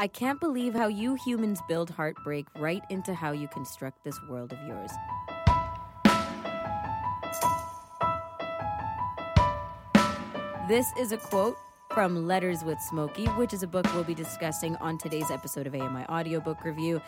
I can't believe how you humans build heartbreak right into how you construct this world of yours. This is a quote from Letters with Smokie, which is a book we'll be discussing on today's episode of AMI Audiobook Review,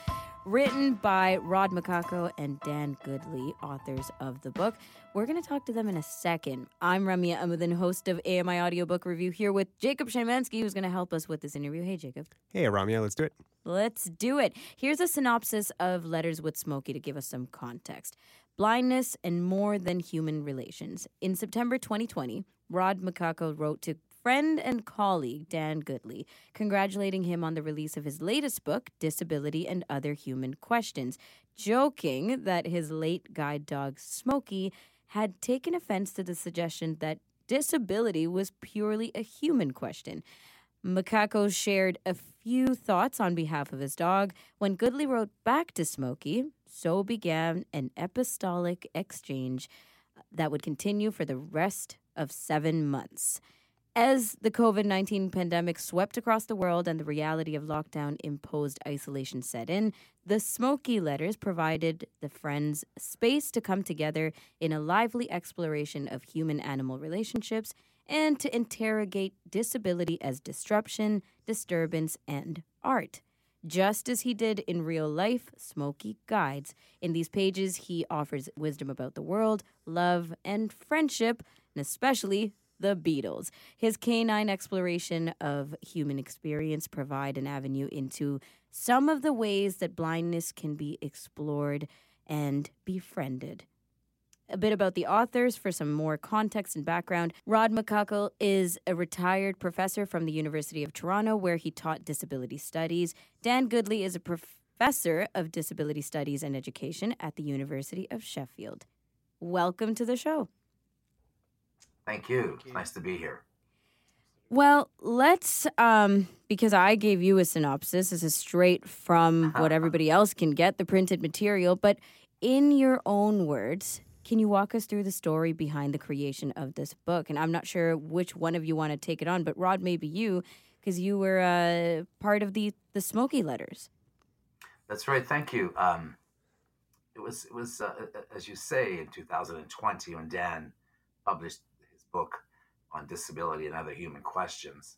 written by Rod Michalko and Dan Goodley, authors of the book. We're going to talk to them in a second. I'm Ramya Amuthan, host of AMI Audiobook Review, here with Jacob Shemansky, who's going to help us with this interview. Hey, Jacob. Hey, Ramya, let's do it. Let's do it. Here's a synopsis of Letters with Smokie to give us some context. Blindness and more than human relations. In September 2020, Rod Michalko wrote to friend and colleague Dan Goodley, congratulating him on the release of his latest book, Disability and Other Human Questions, joking that his late guide dog, Smokie, had taken offense to the suggestion that disability was purely a human question. Michalko shared a few thoughts on behalf of his dog. When Goodley wrote back to Smokie, so began an epistolic exchange that would continue for the rest of seven months. As the COVID 19 pandemic swept across the world and the reality of lockdown imposed isolation set in, the Smokie Letters provided the friends space to come together in a lively exploration of human animal relationships and to interrogate disability as disruption, disturbance, and art. Just as he did in real life, Smokie guides. In these pages, he offers wisdom about the world, love, and friendship, and especially the Beatles. His canine exploration of human experience provide an avenue into some of the ways that blindness can be explored and befriended a bit about the authors for some more context and background. Rod Michalko is a retired professor from the University of Toronto, where he taught disability studies. Dan Goodley is a professor of disability studies and education at the University of Sheffield. Welcome to the show. Thank you. Thank you. Nice to be here. Well, let's um because I gave you a synopsis. This is straight from what everybody else can get, the printed material, but in your own words, can you walk us through the story behind the creation of this book? And I'm not sure which one of you want to take it on, but Rod, maybe you, because you were uh, part of the the Smokie Letters. That's right. Thank you. Um, it was it was uh, as you say in 2020 when Dan published his book on disability and other human questions.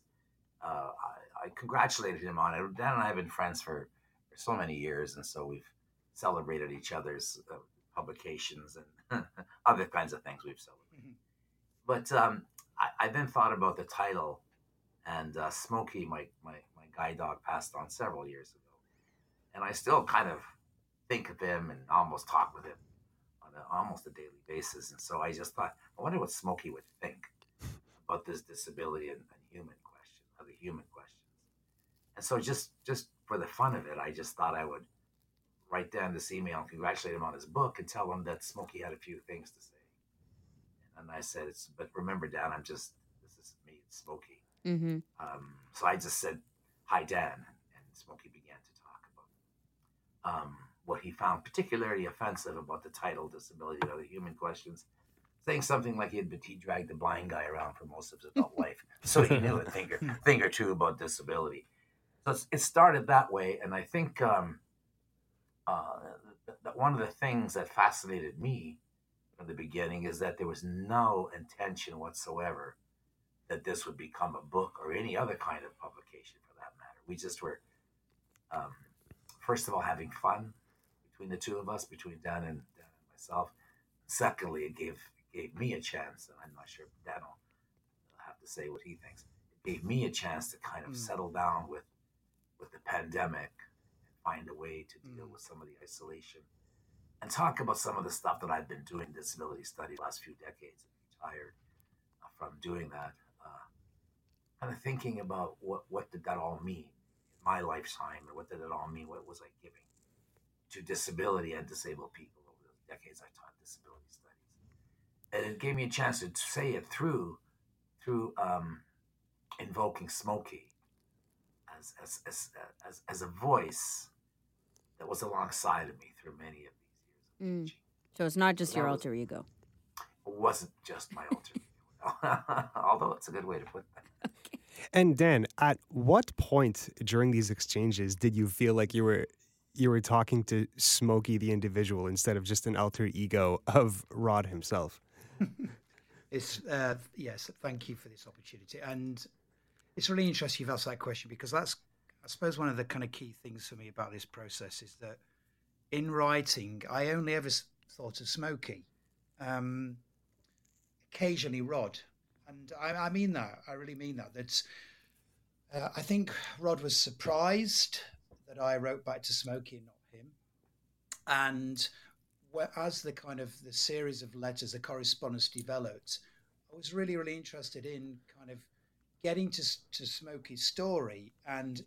Uh, I, I, congratulated him on it. Dan and I have been friends for, for so many years, and so we've celebrated each other's uh, publications and other kinds of things we've sold. Mm-hmm. But um, I, I, then thought about the title, and uh, Smokie, my, my, my guide dog, passed on several years ago. And I still kind of think of him and almost talk with him a, almost a daily basis. And so I just thought, I wonder what Smokie would think about this disability and, and human question, other human questions. And so just just for the fun of it, I just thought I would write down this email and congratulate him on his book and tell him that Smokie had a few things to say. And I said, "It's but remember, Dan, I'm just this is me, it's Smokie." Mm-hmm. Um, so I just said, "Hi, Dan," and Smokie began to talk about um, what he found particularly offensive about the title "Disability and Other Human Questions." Saying something like he had been he dragged a blind guy around for most of his adult life, so he knew a thing or, thing or two about disability. So it started that way, and I think um, uh, that one of the things that fascinated me from the beginning is that there was no intention whatsoever that this would become a book or any other kind of publication for that matter. We just were, um, first of all, having fun between the two of us, between Dan and, Dan and myself. Secondly, it gave gave me a chance, and I'm not sure Dan will have to say what he thinks. It gave me a chance to kind of mm. settle down with with the pandemic and find a way to deal mm. with some of the isolation and talk about some of the stuff that I've been doing disability study last few decades and retired uh, from doing that. Uh, kind of thinking about what, what did that all mean in my lifetime or what did it all mean? What was I giving to disability and disabled people over the decades I taught disability studies? And it gave me a chance to say it through through um, invoking Smokie as, as, as, as, as a voice that was alongside of me through many of these years. Mm. So it's not just so your alter was, ego. It wasn't just my alter ego, although it's a good way to put that. Okay. And Dan, at what point during these exchanges did you feel like you were you were talking to Smokie the individual instead of just an alter ego of Rod himself? it's uh, yes, thank you for this opportunity, and it's really interesting you've asked that question because that's I suppose one of the kind of key things for me about this process is that in writing I only ever thought of Smokie, um, occasionally Rod, and I, I, mean that I really mean that. That's uh, I think Rod was surprised that I wrote back to Smokie not him. And as the kind of the series of letters, the correspondence developed, I was really, really interested in kind of getting to, to Smokie's story and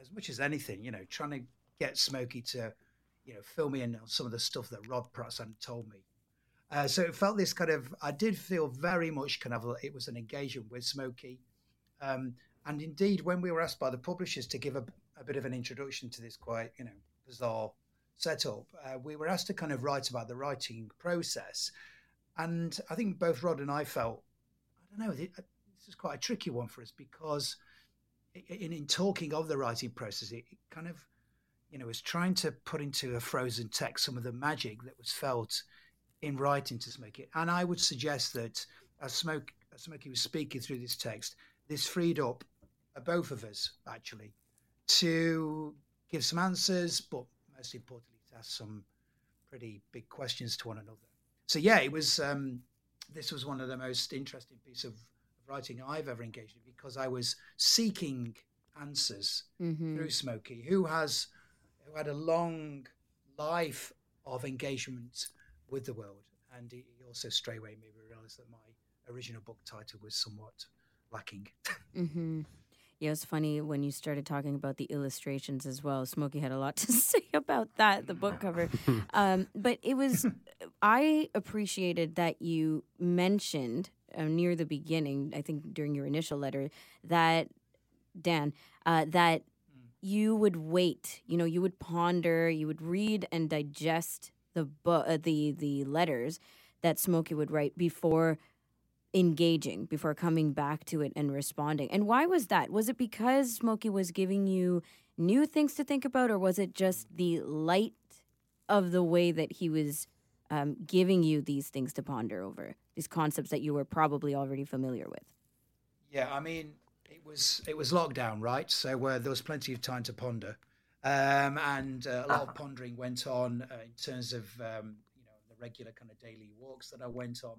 as much as anything, you know, trying to get Smokie to, you know, fill me in on some of the stuff that Rod perhaps hadn't told me. Uh, so it felt this kind of, I did feel very much kind of, it was an engagement with Smokie. Um, and indeed, when we were asked by the publishers to give a, a bit of an introduction to this quite, you know, bizarre setup, uh, we were asked to kind of write about the writing process. And I think both Rod and I felt, I don't know, this is quite a tricky one for us because in, in talking of the writing process, it, it kind of, you know, was trying to put into a frozen text some of the magic that was felt in writing to Smokie. And I would suggest that as Smoke, as Smokie was speaking through this text, this freed up uh, both of us actually to give some answers, but most importantly, to ask some pretty big questions to one another. So yeah, it was. Um, this was one of the most interesting pieces of writing I've ever engaged in because I was seeking answers mm-hmm. through Smokie, who has who had a long life of engagement with the world, and he also straightway made me realize that my original book title was somewhat lacking. mm-hmm. Yeah, it's funny when you started talking about the illustrations as well. Smokie had a lot to say about that, the book cover. Um, but it was, I appreciated that you mentioned uh, near the beginning, I think during your initial letter, that, Dan, uh, that you would wait, you know, you would ponder, you would read and digest the uh, the the letters that Smokie would write before engaging before coming back to it and responding. And why was that? Was it because Smokie was giving you new things to think about, or was it just the light of the way that he was um, giving you these things to ponder over, these concepts that you were probably already familiar with? Yeah, I mean, it was it was lockdown, right? So uh, there was plenty of time to ponder, um, and uh, a lot of pondering went on uh, in terms of um, you know the regular kind of daily walks that I went on.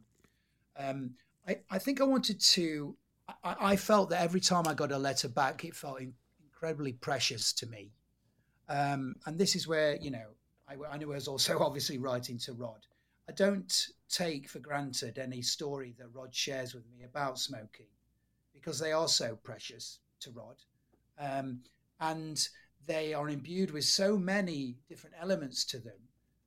I, I think I wanted to. I, I, felt that every time I got a letter back, it felt in, incredibly precious to me. Um, and this is where you know I, I knew I was also obviously writing to Rod. I don't take for granted any story that Rod shares with me about smoking because they are so precious to Rod. Um, and they are imbued with so many different elements to them.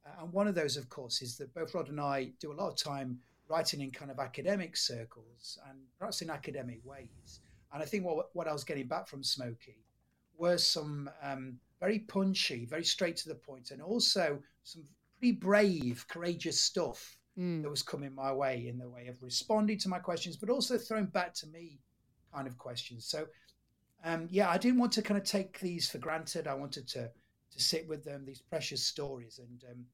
Uh, and one of those, of course, is that both Rod and I do a lot of time writing in kind of academic circles and perhaps in academic ways. And I think what, what I was getting back from Smokie were some um, very punchy, very straight to the point, and also some pretty brave, courageous stuff mm. that was coming my way in the way of responding to my questions, but also throwing back to me kind of questions. So, um, yeah, I didn't want to kind of take these for granted. I wanted to to sit with them, these precious stories, and um,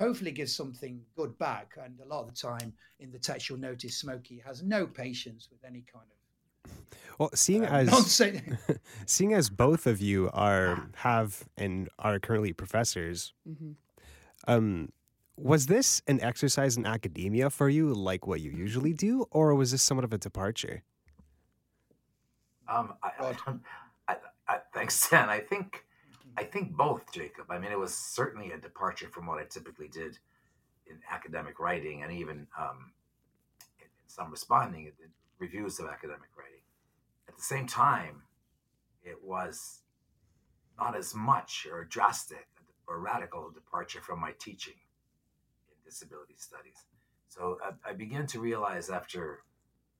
hopefully gives something good back. And a lot of the time in the text, you'll notice Smokie has no patience with any kind of. Well, seeing um, as seeing as both of you are have and are currently professors, mm-hmm. um, was this an exercise in academia for you, like what you usually do, or was this somewhat of a departure? Um, I, I, I, thanks, Dan. I think I think both, Jacob. I mean, it was certainly a departure from what I typically did in academic writing and even um, in, in some responding in reviews of academic writing. At the same time, it was not as much or drastic or radical departure from my teaching in disability studies. So I, I began to realize after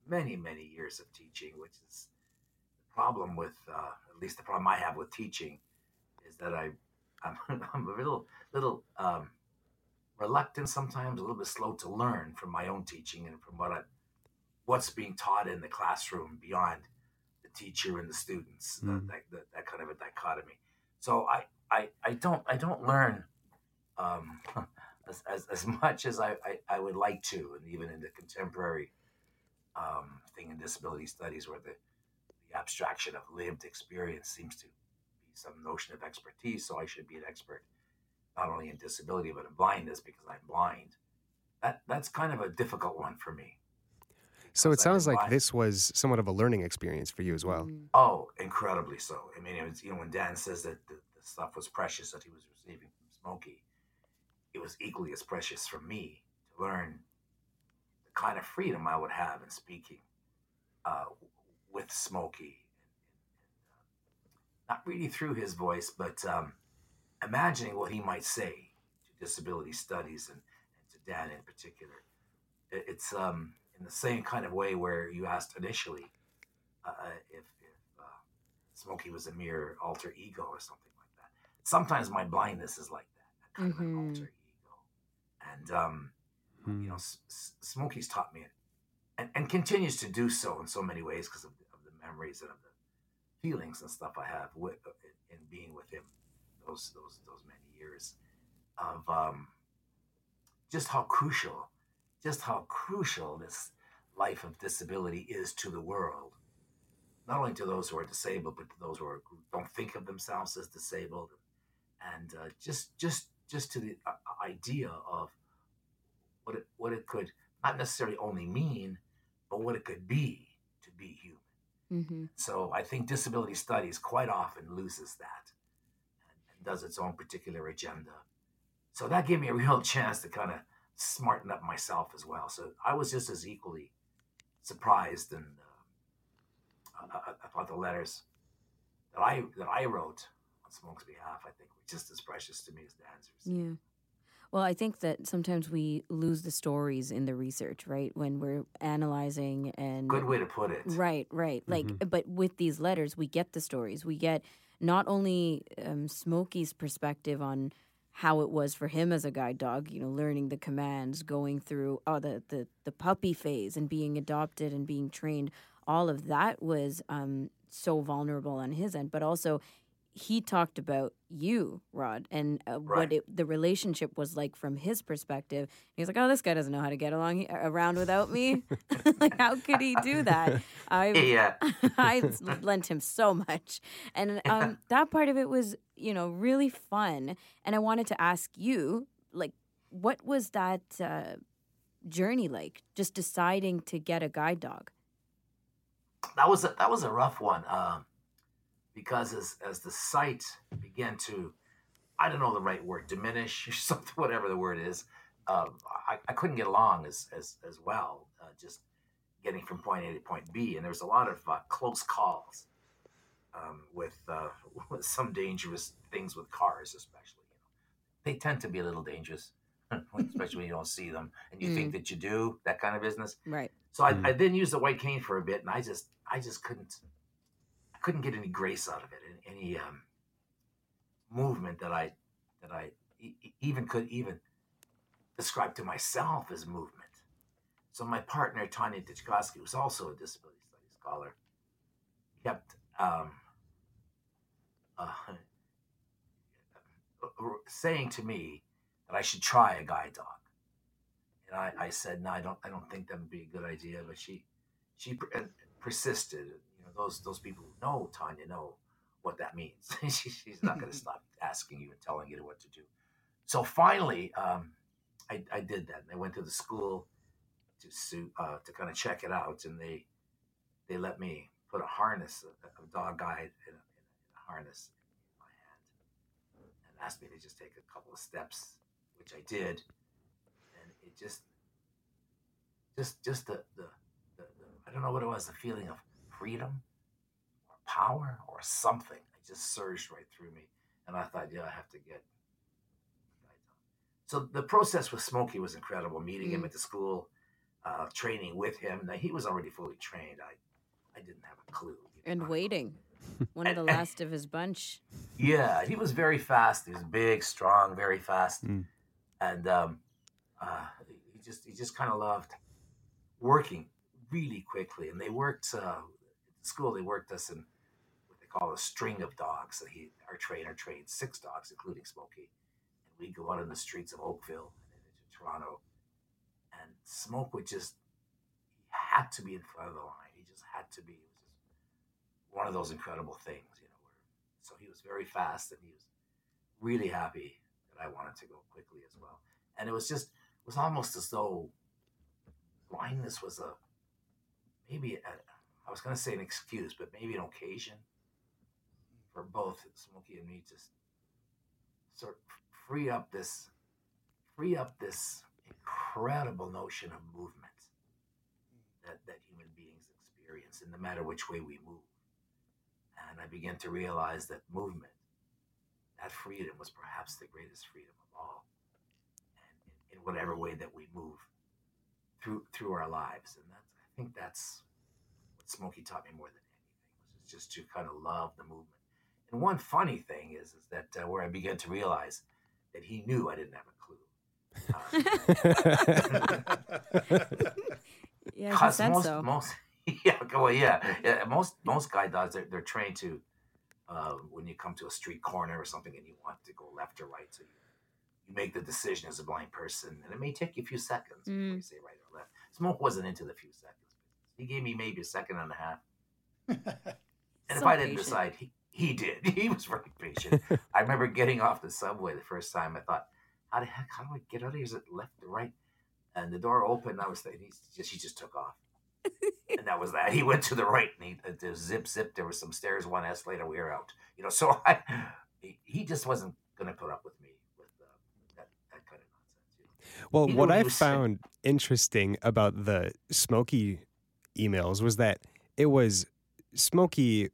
many, many years of teaching, which is the problem with, uh, at least the problem I have with teaching, is that I, I'm, I'm a little, little um, reluctant sometimes, a little bit slow to learn from my own teaching and from what I, what's being taught in the classroom beyond the teacher and the students, mm. that, that, that, kind of a dichotomy. So I, I, I don't I don't learn um, as, as, as, much as I, I, I, would like to, and even in the contemporary um, thing in disability studies, where the, the abstraction of lived experience seems to some notion of expertise. So I should be an expert not only in disability but in blindness because I'm blind. That that's kind of a difficult one for me. So it sounds like this was somewhat of a learning experience for you as well. Mm. Oh, incredibly so. I mean, it was you know when Dan says that the, the stuff was precious that he was receiving from Smokie, it was equally as precious for me to learn the kind of freedom I would have in speaking uh, with Smokie. Not really through his voice, but um, imagining what he might say to disability studies and, and to Dan in particular. It, it's um, in the same kind of way where you asked initially uh, if, if uh, Smokie was a mere alter ego or something like that. Sometimes my blindness is like that, that kind mm-hmm. of an alter ego. and um, hmm. you know, S- S- Smokie's taught me it, and, and continues to do so in so many ways because of, of, the memories and of the feelings and stuff I have with uh, in being with him those those those many years of um, just how crucial, just how crucial this life of disability is to the world. Not only to those who are disabled, but to those who, are, don't think of themselves as disabled, and uh, just just just to the uh, idea of what it what it could not necessarily only mean, but what it could be to be human. Mm-hmm. So I think disability studies quite often loses that and, does its own particular agenda. So that gave me a real chance to kind of smarten up myself as well. So I was just as equally surprised, and uh, thought the letters that I that I wrote on Smoke's behalf, I think, were just as precious to me as the answers. Yeah. Well, I think that sometimes we lose the stories in the research, right? When we're analyzing and good way to put it. Right, right. Like, mm-hmm. but with these letters, we get the stories. We get not only um, Smokie's perspective on how it was for him as a guide dog, you know, learning the commands, going through oh, the, the, the puppy phase and being adopted and being trained. All of that was um, so vulnerable on his end, but also he talked about you, Rod, and uh, right. what it, the relationship was like from his perspective. He's like, "Oh, this guy doesn't know how to get along he- around without me. like, how could he do that?" I yeah. I lent him so much, and um, that part of it was, you know, really fun. And I wanted to ask you, like, what was that uh, journey like? Just deciding to get a guide dog. That was a, that was a rough one. Um, because as as the sight began to, I don't know the right word, diminish, or something, whatever the word is, uh, I, I couldn't get along as as as well, uh, just getting from point A to point B, and there was a lot of uh, close calls um, with, uh, with some dangerous things with cars, especially. You know, they tend to be a little dangerous. especially when you don't see them and you mm. think that you do that kind of business right so I, mm. I then used the white cane for a bit and i just i just couldn't couldn't get any grace out of it, any um, movement that I that I e- even could even describe to myself as movement. So my partner Tanya Titchkosky, who's also a disability studies scholar, kept um, uh, saying to me that I should try a guide dog, and I, I said, "No, I don't. I don't think that would be a good idea." But she she persisted those those people who know Tanya know what that means. she, she's not going to stop asking you and telling you what to do. So finally, um, I, I, did that. I went to the school to uh, to kind of check it out, and they they let me put a harness, a, a dog guide, in a, in a, harness in my hand, and asked me to just take a couple of steps, which I did, and it just just just the the, the, the I don't know what it was, the feeling of freedom or power or something. It just surged right through me. And I thought, yeah, I have to get. So the process with Smokie was incredible. Meeting mm. him at the school, uh, training with him. Now he was already fully trained. I, I didn't have a clue. And waiting, one of the last of his bunch. Yeah, he was very fast. He was big, strong, very fast, mm. and um, uh, he just he just kind of loved working really quickly. And they worked uh, school, they worked us in what they call a string of dogs. So he, our trainer trained six dogs, including Smokie. And we'd go out in the streets of Oakville and into Toronto. And Smoke would just, he had to be in front of the line. He just had to be. It was just one of those incredible things, you know. Where, so he was very fast and he was really happy that I wanted to go quickly as well. And it was just, it was almost as though blindness was a maybe a, I was going to say an excuse, but maybe an occasion for both Smokie and me to sort of free up this free up this incredible notion of movement that, that human beings experience in no matter which way we move. And I began to realize that movement, that freedom was perhaps the greatest freedom of all. And in, in whatever way that we move through through our lives. And that's I think that's Smokie taught me more than anything was just to kind of love the movement. And one funny thing is is that uh, where I began to realize that he knew I didn't have a clue. Yeah, he said most, so. Most, yeah, well, yeah, yeah. Most most guide dogs they're, they're trained to uh, when you come to a street corner or something and you want to go left or right, so you you make the decision as a blind person, and it may take you a few seconds mm. before you say right or left. Smoke wasn't into the few seconds. He gave me maybe a second and a half. and so if I didn't patient. decide, he, he did. He was very patient. I remember getting off the subway the first time. I thought, how the heck, how do I get out of here? Is it left or right? And the door opened. I was thinking, he just, he just took off. and that was that. He went to the right and he, uh, zip, zip. There was some stairs, one escalator. We were out. You know, so I, he, he just wasn't going to put up with me. Well, what I found interesting about the Smokie emails was that it was Smokie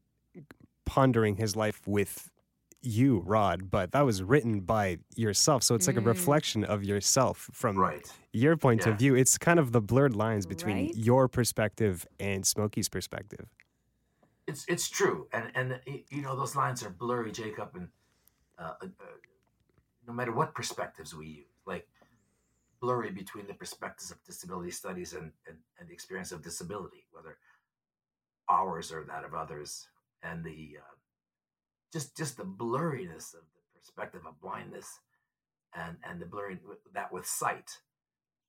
pondering his life with you, Rod, but that was written by yourself. So it's like mm. a reflection of yourself from right. your point yeah. of view. It's kind of the blurred lines between right? your perspective and Smokie's perspective. It's it's true, and and you know those lines are blurry, Jacob, and uh, uh, no matter what perspectives we use, like blurry between the perspectives of disability studies and, and, and the experience of disability, whether ours or that of others, and the uh, just just the blurriness of the perspective of blindness, and and the blurring that with sight,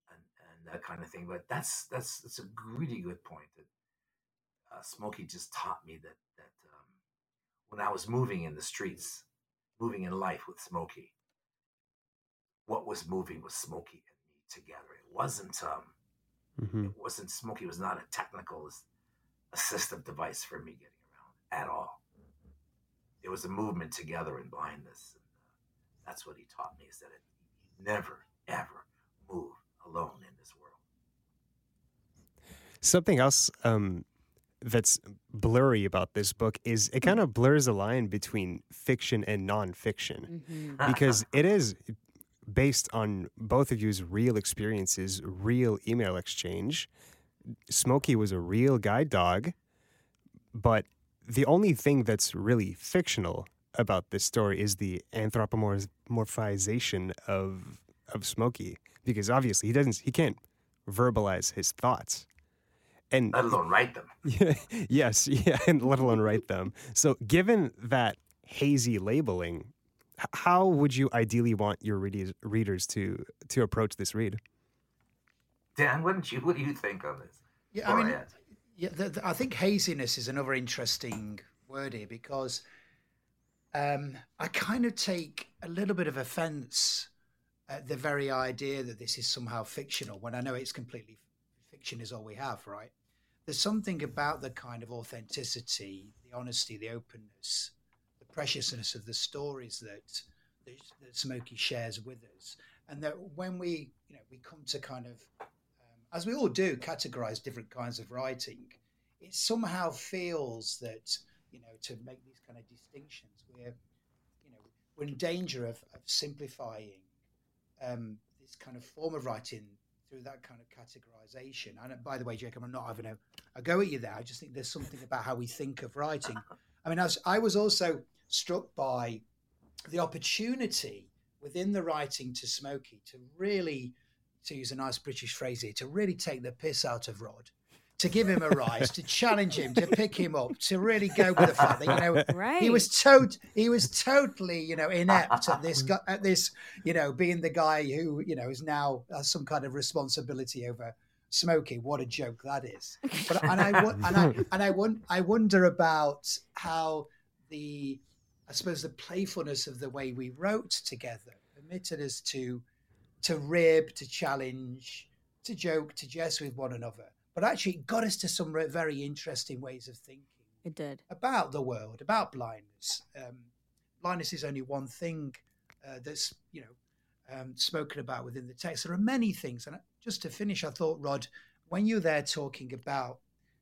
and and that kind of thing. But that's that's that's a really good point that uh, Smokie just taught me that that um, when I was moving in the streets, moving in life with Smokie, what was moving was Smokie together. It wasn't um, mm-hmm. it wasn't Smokie was not a technical assistive device for me getting around at all. It was a movement together in blindness. And, uh, that's what he taught me is that it, you never ever move alone in this world. Something else um, that's blurry about this book is it kind of blurs the line between fiction and nonfiction mm-hmm. because it is based on both of you's real experiences, real email exchange. Smokie was a real guide dog, but the only thing that's really fictional about this story is the anthropomorphization of of Smokie, because obviously he doesn't he can't verbalize his thoughts. And let alone write them. yes, yeah, and let alone write them. So given that hazy labeling, how would you ideally want your readers, readers to to approach this read? Dan, what do you what do you think on this? Yeah, I mean, yeah, the, the, I think haziness is another interesting word here because um, I kind of take a little bit of offence at the very idea that this is somehow fictional when I know it's completely fiction is all we have, right? There's something about the kind of authenticity, the honesty, the openness preciousness of the stories that, that, that Smokie shares with us, and that when we you know we come to kind of um, as we all do categorize different kinds of writing, it somehow feels that you know to make these kind of distinctions we're you know we're in danger of, of simplifying um, this kind of form of writing through that kind of categorization. And by the way, Jacob, I'm not having a, a go at you there. I just think there's something about how we think of writing. I mean, as I was also struck by the opportunity within the writing to Smokie to really, to use a nice British phrase here, to really take the piss out of Rod, to give him a rise, to challenge him, to pick him up, to really go with the fact that you know right. he was tot he was totally you know inept at this at this you know being the guy who you know is now has some kind of responsibility over Smokie. What a joke that is! But and I and I and I, want I wonder about how the I suppose the playfulness of the way we wrote together permitted us to to rib, to challenge, to joke, to jest with one another. But actually, it got us to some very interesting ways of thinking. It did about the world, about blindness. Um, blindness is only one thing uh, that's you know um, spoken about within the text. There are many things, and just to finish, I thought, Rod, when you're there talking about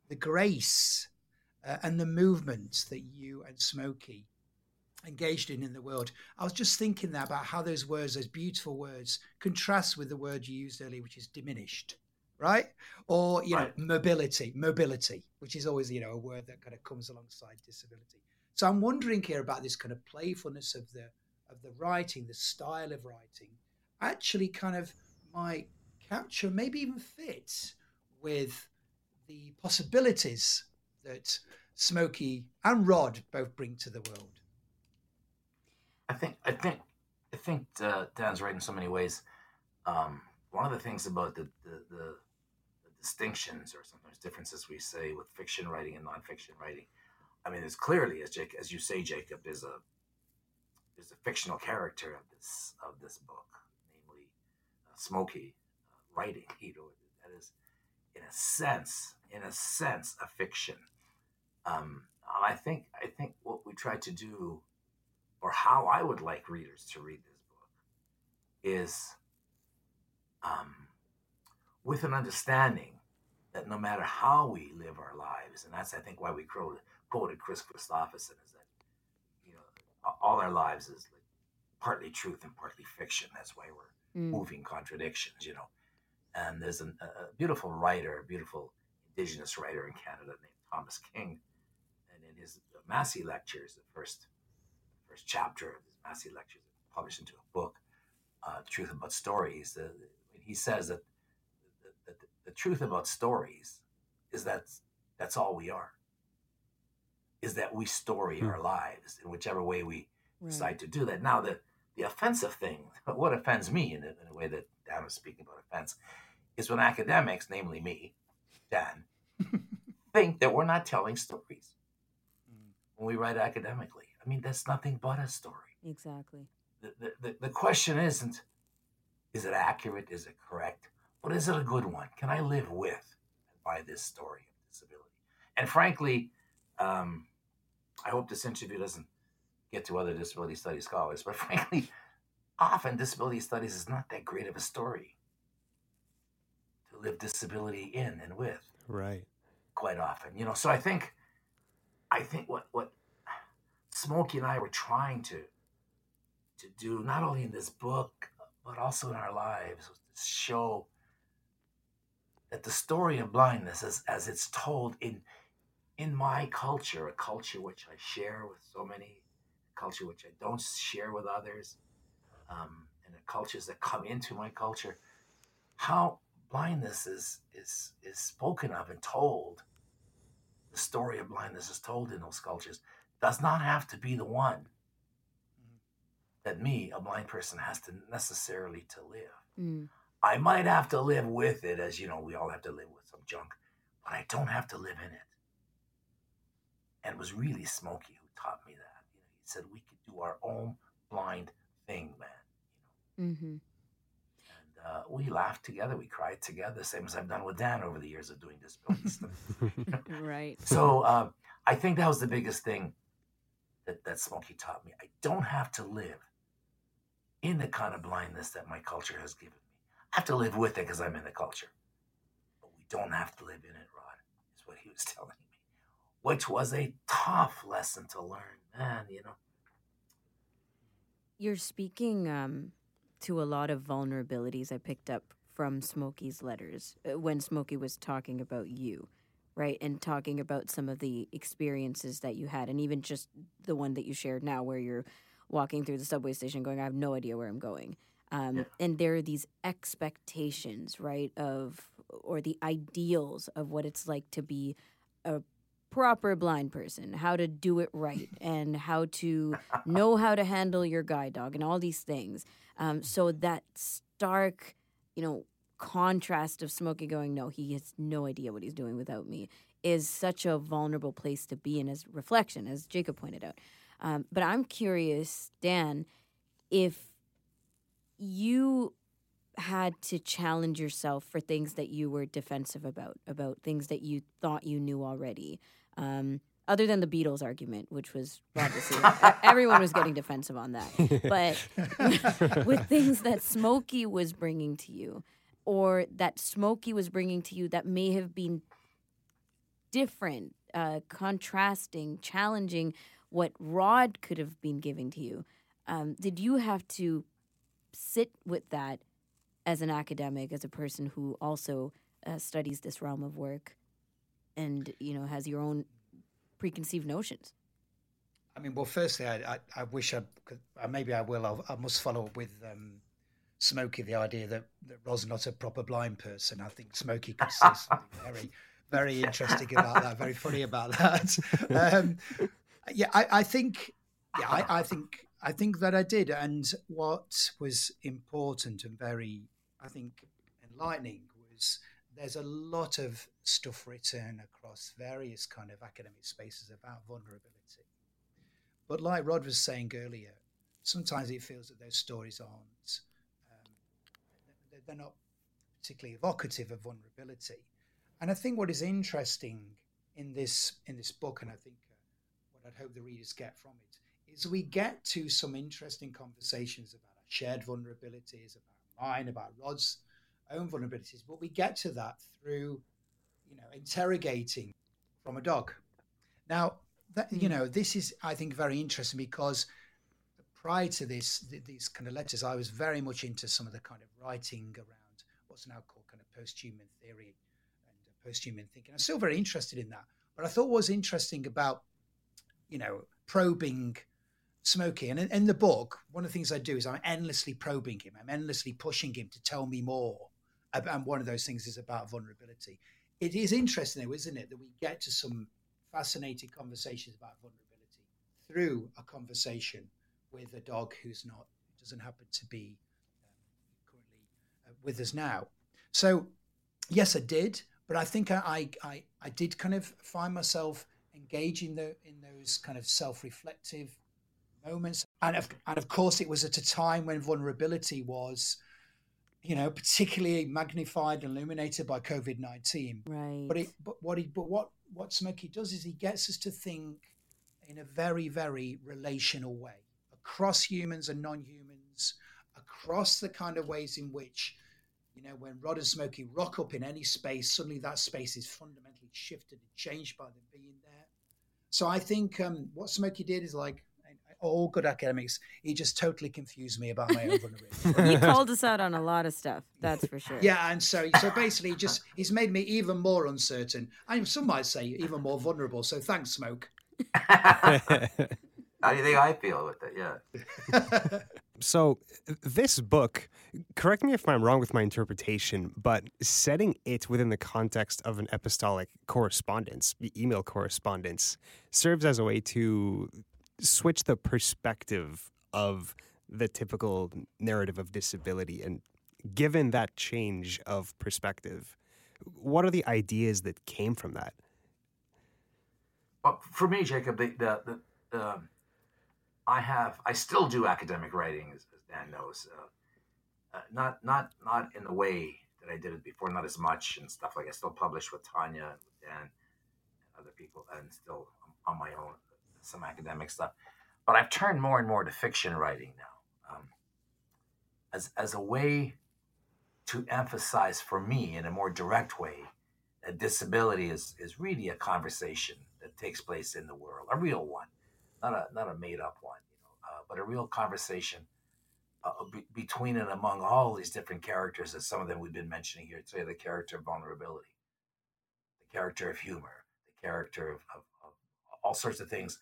the grace uh, and the movements that you and Smokie engaged in in the world. I was just thinking that about how those words, those beautiful words, contrast with the word you used earlier, which is diminished, right? Or you right. know, mobility, mobility, which is always you know a word that kind of comes alongside disability. So I'm wondering here about this kind of playfulness of the of the writing, the style of writing, actually kind of might capture, maybe even fit with the possibilities that Smokie and Rod both bring to the world. I think I think I think uh, Dan's right in so many ways. Um, one of the things about the, the, the, distinctions or sometimes differences we say with fiction writing and nonfiction writing, I mean, there's clearly, as Jake, as you say, Jacob, there's a there's a fictional character of this of this book, namely uh, Smokie writing. You know, that is, in a sense, in a sense, a fiction. Um, I think I think what we try to do or how I would like readers to read this book is um, with an understanding that no matter how we live our lives, and that's I think why we quoted, quoted Kris Kristofferson is that you know all our lives is like partly truth and partly fiction. That's why we're mm. moving contradictions, you know. And there's an, a beautiful writer, a beautiful indigenous writer in Canada named Thomas King, and in his Massey lectures, the first first chapter of his Massey lectures, published into a book, uh, Truth About Stories. The, he says that the, the, the, truth about stories is that that's all we are. Is that we story hmm. our lives in whichever way we right. decide to do that. Now, the, the offensive thing, what offends me in a, in a way that Dan was speaking about offense, is when academics, namely me, Dan, think that we're not telling stories hmm. when we write academically. I mean, that's nothing but a story. Exactly. The, the, the question isn't, is it accurate? Is it correct? But is it a good one? Can I live with by this story of disability? And frankly, um, I hope this interview doesn't get to other disability studies scholars, but frankly, often disability studies is not that great of a story to live disability in and with. Right. Quite often, you know. So I think, I think what what Smokie and I were trying to to do not only in this book but also in our lives was to show that the story of blindness as, as it's told in in my culture a culture which i share with so many a culture which i don't share with others um, and the cultures that come into my culture how blindness is is is spoken of and told the story of blindness is told in those cultures does not have to be the one that me, a blind person, has to necessarily to live. Mm. I might have to live with it, as you know, we all have to live with some junk, but I don't have to live in it. And it was really Smokie who taught me that. You know, he said we could do our own blind thing, man. You know. Mm-hmm. And uh, we laughed together, we cried together, same as I've done with Dan over the years of doing disability stuff. right. So uh, I think that was the biggest thing that, that Smokie taught me. I don't have to live in the kind of blindness that my culture has given me. I have to live with it because I'm in the culture. But we don't have to live in it, Rod, is what he was telling me, which was a tough lesson to learn. Man, you know. You're speaking um, to a lot of vulnerabilities I picked up from Smokie's letters uh, when Smokie was talking about you right? And talking about some of the experiences that you had, and even just the one that you shared now, where you're walking through the subway station going, I have no idea where I'm going. Um, yeah. And there are these expectations, right, of or the ideals of what it's like to be a proper blind person, how to do it right, and how to know how to handle your guide dog, and all these things. Um, so that stark, you know, contrast of Smokie going, no, he has no idea what he's doing without me, is such a vulnerable place to be in as reflection, as Jacob pointed out. Um, but I'm curious, Dan, if you had to challenge yourself for things that you were defensive about, about things that you thought you knew already. Um, other than the Beatles argument, which was everyone was getting defensive on that. But with things that Smokie was bringing to you, or that Smokie was bringing to you that may have been different, uh, contrasting, challenging what Rod could have been giving to you. Um, did you have to sit with that as an academic, as a person who also uh, studies this realm of work, and you know has your own preconceived notions? I mean, well, firstly, I, I, I wish I could, uh, maybe I will. I'll, i must follow up with um, Smokie the idea that, that Rod's not a proper blind person. I think Smokie could say something very, very interesting about that, very funny about that. Um, yeah, I, I think, yeah, I, I think, I think that I did. And what was important and very, I think, enlightening was there's a lot of stuff written across various kind of academic spaces about vulnerability. But like Rod was saying earlier, sometimes it feels that those stories aren't, um, they're not particularly evocative of vulnerability. And I think what is interesting in this in this book, and I think what I'd hope the readers get from it is we get to some interesting conversations about our shared vulnerabilities, about mine, about Rod's own vulnerabilities, but we get to that through, you know, interrogating from a dog. Now, that, you hmm. know, this is, I think, very interesting because prior to this, these kind of letters, I was very much into some of the kind of writing around what's now called kind of post-human theory and post-human thinking. I'm still very interested in that. But I thought what was interesting about you know, probing Smokie. And in, in, the book, one of the things I do is I'm endlessly probing him. I'm endlessly pushing him to tell me more. And one of those things is about vulnerability. It is interesting, though, isn't it, that we get to some fascinating conversations about vulnerability through a conversation with a dog who's not, doesn't happen to be um, currently uh, with us now. So, yes, I did, but I think I, I, I did kind of find myself engaging in, the, in those kind of self-reflective moments. And of, and of course, it was at a time when vulnerability was, you know, particularly magnified and illuminated by COVID nineteen. Right. But it, but what he, but what what Smokie does is he gets us to think in a very very relational way across humans and non-humans, across the kind of ways in which, you know, when Rod and Smokie rock up in any space, suddenly that space is fundamentally shifted and changed by them being there so I think um, what Smokie did is like all good academics. He just totally confused me about my own vulnerability. he called us out on a lot of stuff, that's for sure. Yeah, and so so basically, just he's made me even more uncertain. and some might say even more vulnerable. So thanks, Smoke. How do you think I feel with it? Yeah. so this book, correct me if I'm wrong with my interpretation, but setting it within the context of an epistolic correspondence, email correspondence, serves as a way to switch the perspective of the typical narrative of disability. And given that change of perspective, what are the ideas that came from that? Well, for me, Jacob, the, the, the I have, I still do academic writing, as, Dan knows. Uh, uh, not, not, not in the way that I did it before, not as much and stuff like. I still publish with Tanya and Dan and other people, and still on my own some academic stuff. But I've turned more and more to fiction writing now, um, as as a way to emphasize for me in a more direct way that disability is is really a conversation that takes place in the world, a real one not a not a made up one, you know, uh, but a real conversation uh, be, between and among all these different characters. As some of them we've been mentioning here today, the character of vulnerability, the character of humor, the character of, of, of all sorts of things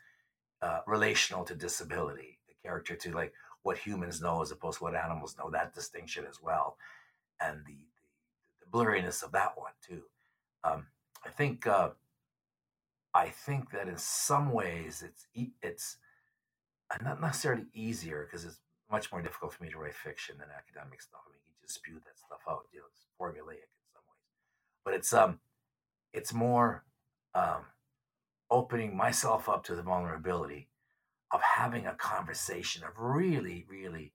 uh, relational to disability, the character to like what humans know as opposed to what animals know. That distinction as well, and the the, the blurriness of that one too. Um, I think uh, I think that in some ways it's it's uh, not necessarily easier because it's much more difficult for me to write fiction than academic stuff. I mean, you just spew that stuff out. You know, it's formulaic in some ways, but it's um, it's more um, opening myself up to the vulnerability of having a conversation, of really, really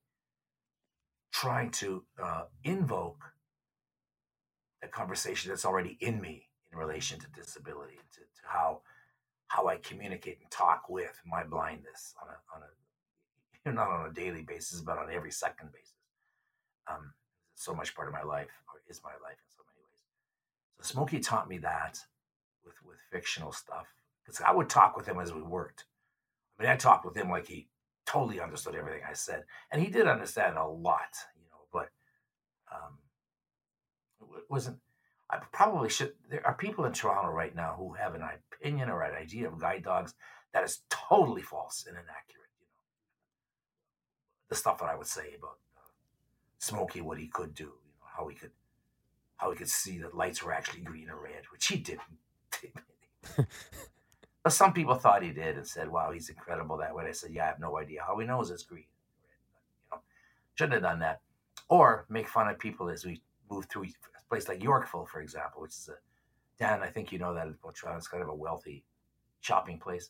trying to uh, invoke a conversation that's already in me in relation to disability, to, to how how I communicate and talk with my blindness on a on a not on a daily basis, but on every second basis. Um, so much part of my life, or is my life in so many ways. So Smokie taught me that with with fictional stuff because I would talk with him as we worked. I mean, I talked with him like he totally understood everything I said, and he did understand a lot, you know. But um, it wasn't. I probably should. There are people in Toronto right now who have an opinion or an idea of guide dogs that is totally false and inaccurate. You know, the stuff that I would say about uh, Smokie, what he could do, you know, how he could, how he could see that lights were actually green or red, which he didn't. but some people thought he did and said, "Wow, he's incredible that way." I said, "Yeah, I have no idea how he knows it's green." You know, shouldn't have done that, or make fun of people as we move through a place like Yorkville, for example, which is a Dan. I think you know that. It's kind of a wealthy shopping place,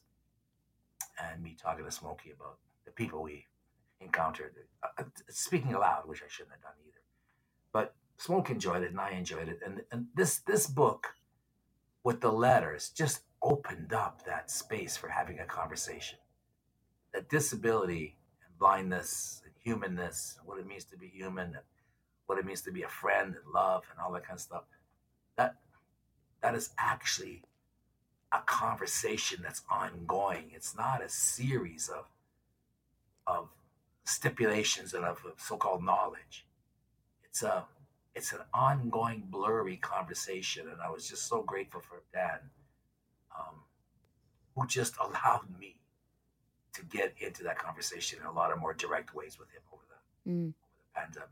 and me talking to Smokie about the people we encountered, uh, uh, speaking aloud, which I shouldn't have done either. But Smoke enjoyed it, and I enjoyed it, and and this this book with the letters just opened up that space for having a conversation. That disability and blindness and humanness, what it means to be human, and what it means to be a friend and love and all that kind of stuff. That that is actually a conversation that's ongoing. It's not a series of of stipulations and of so-called knowledge. It's a it's an ongoing blurry conversation, and I was just so grateful for Dan, um, who just allowed me to get into that conversation in a lot of more direct ways with him over the, mm. over the pandemic.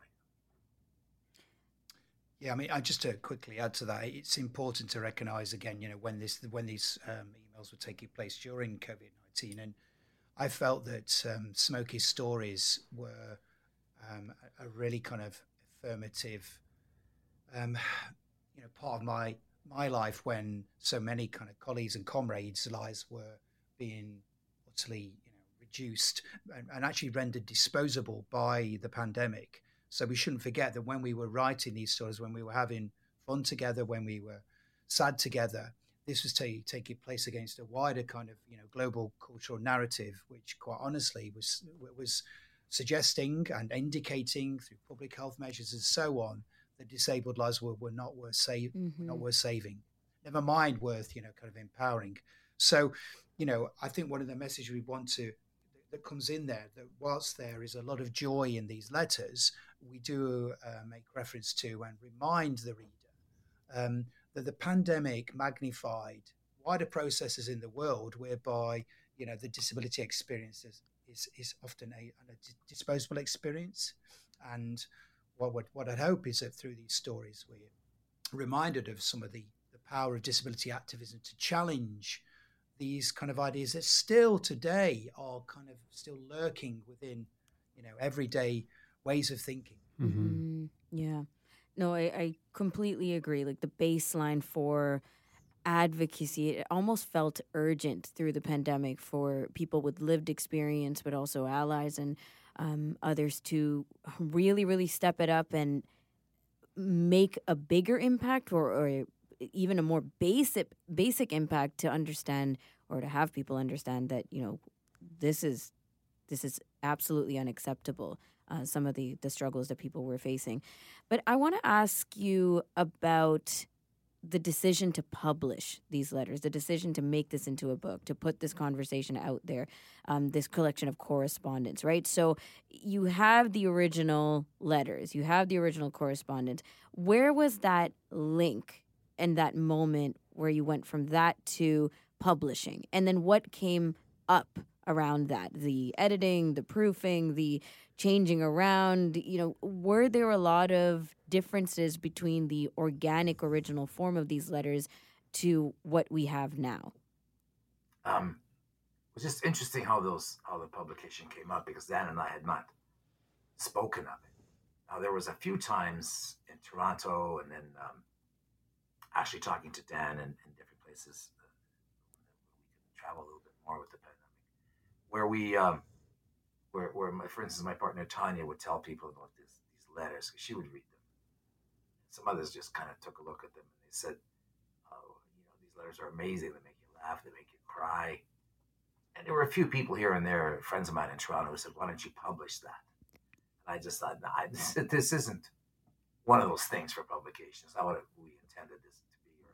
Yeah, I mean, I just to quickly add to that, it's important to recognise again, you know, when this when these um, emails were taking place during COVID nineteen, and I felt that um, Smokie's stories were um, a really kind of affirmative, um, you know, part of my my life when so many kind of colleagues and comrades' lives were being utterly, you know, reduced and, and actually rendered disposable by the pandemic. So we shouldn't forget that when we were writing these stories, when we were having fun together, when we were sad together, this was t- taking place against a wider kind of you know global cultural narrative, which quite honestly was was suggesting and indicating through public health measures and so on that disabled lives were, were not worth save, mm-hmm. not worth saving. Never mind worth you know kind of empowering. So, you know, I think one of the messages we want to that comes in there that whilst there is a lot of joy in these letters, we do uh, make reference to and remind the reader um, that the pandemic magnified wider processes in the world whereby you know the disability experience is, is, is often a, a, disposable experience and what, what, what I hope is that through these stories we're reminded of some of the, the power of disability activism to challenge these kind of ideas that still today are kind of still lurking within you know everyday ways of thinking. Mm-hmm. Mm, yeah. No, I, I completely agree. Like the baseline for advocacy, it almost felt urgent through the pandemic for people with lived experience, but also allies and um, others to really, really step it up and make a bigger impact or, or even a more basic basic impact to understand or to have people understand that you know this is this is absolutely unacceptable uh, some of the the struggles that people were facing. But I want to ask you about the decision to publish these letters, the decision to make this into a book, to put this conversation out there, um, this collection of correspondence, right? So you have the original letters, you have the original correspondence. Where was that link and that moment where you went from that to publishing? And then what came up around that the editing, the proofing, the changing around. You know, were there a lot of differences between the organic original form of these letters to what we have now? Um, it was just interesting how those how the publication came up because Dan and I had not spoken of it. Now there was a few times in Toronto and then um, actually talking to Dan in, in different places. Uh, we could travel a little bit more with the where we, um, where, where my, for instance, my partner Tanya would tell people about this, these letters because she would read them. Some others just kind of took a look at them and they said, "Oh, you know, these letters are amazing. They make you laugh. They make you cry." And there were a few people here and there, friends of mine in Toronto, who said, "Why don't you publish that?" And I just thought, nah, this, this isn't one of those things for publication. It's not what we intended this to be. Or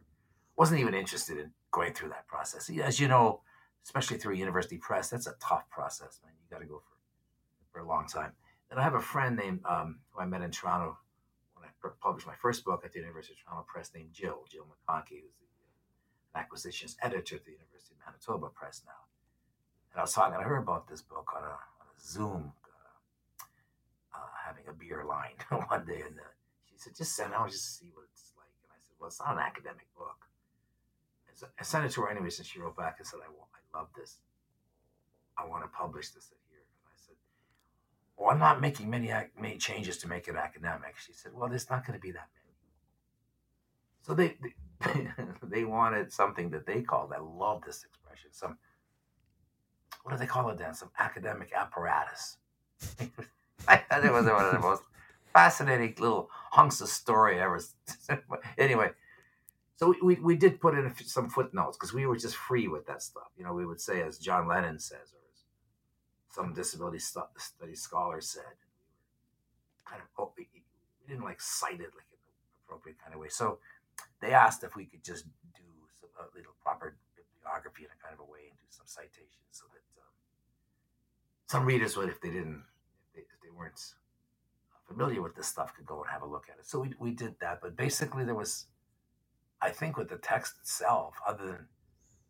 wasn't even interested in going through that process. As you know, especially through university press, that's a tough process, man. You got to go for for a long time. And I have a friend named um, who I met in Toronto when I published my first book at the University of Toronto Press, named Jill Jill McConkey, who's the uh, acquisitions editor at the University of Manitoba Press now. And I was talking to her about this book on a, on a Zoom, uh, uh, having a beer line one day, and uh, she said, "Just send it. just see what it's like." And I said, "Well, it's not an academic book." I sent it to her anyway, and she wrote back and said, "I, want, I love this. I want to publish this here." And I said, "Well, I'm not making many many changes to make it academic." She said, "Well, there's not going to be that many." So they, they they wanted something that they called. I love this expression. Some what do they call it then? Some academic apparatus. I think it was one of the most fascinating little hunks of story ever. anyway, so we, we, did put in some footnotes because we were just free with that stuff. You know, we would say, as John Lennon says, or as some disability study scholar said, kind of, oh, we didn't like cite it like in the appropriate kind of way. So they asked if we could just do some, a little proper bibliography in a kind of a way and do some citations so that um, some readers would, if they didn't, if they, if they weren't familiar with this stuff, could go and have a look at it. So we, we did that. But basically, there was, I think, with the text itself, other than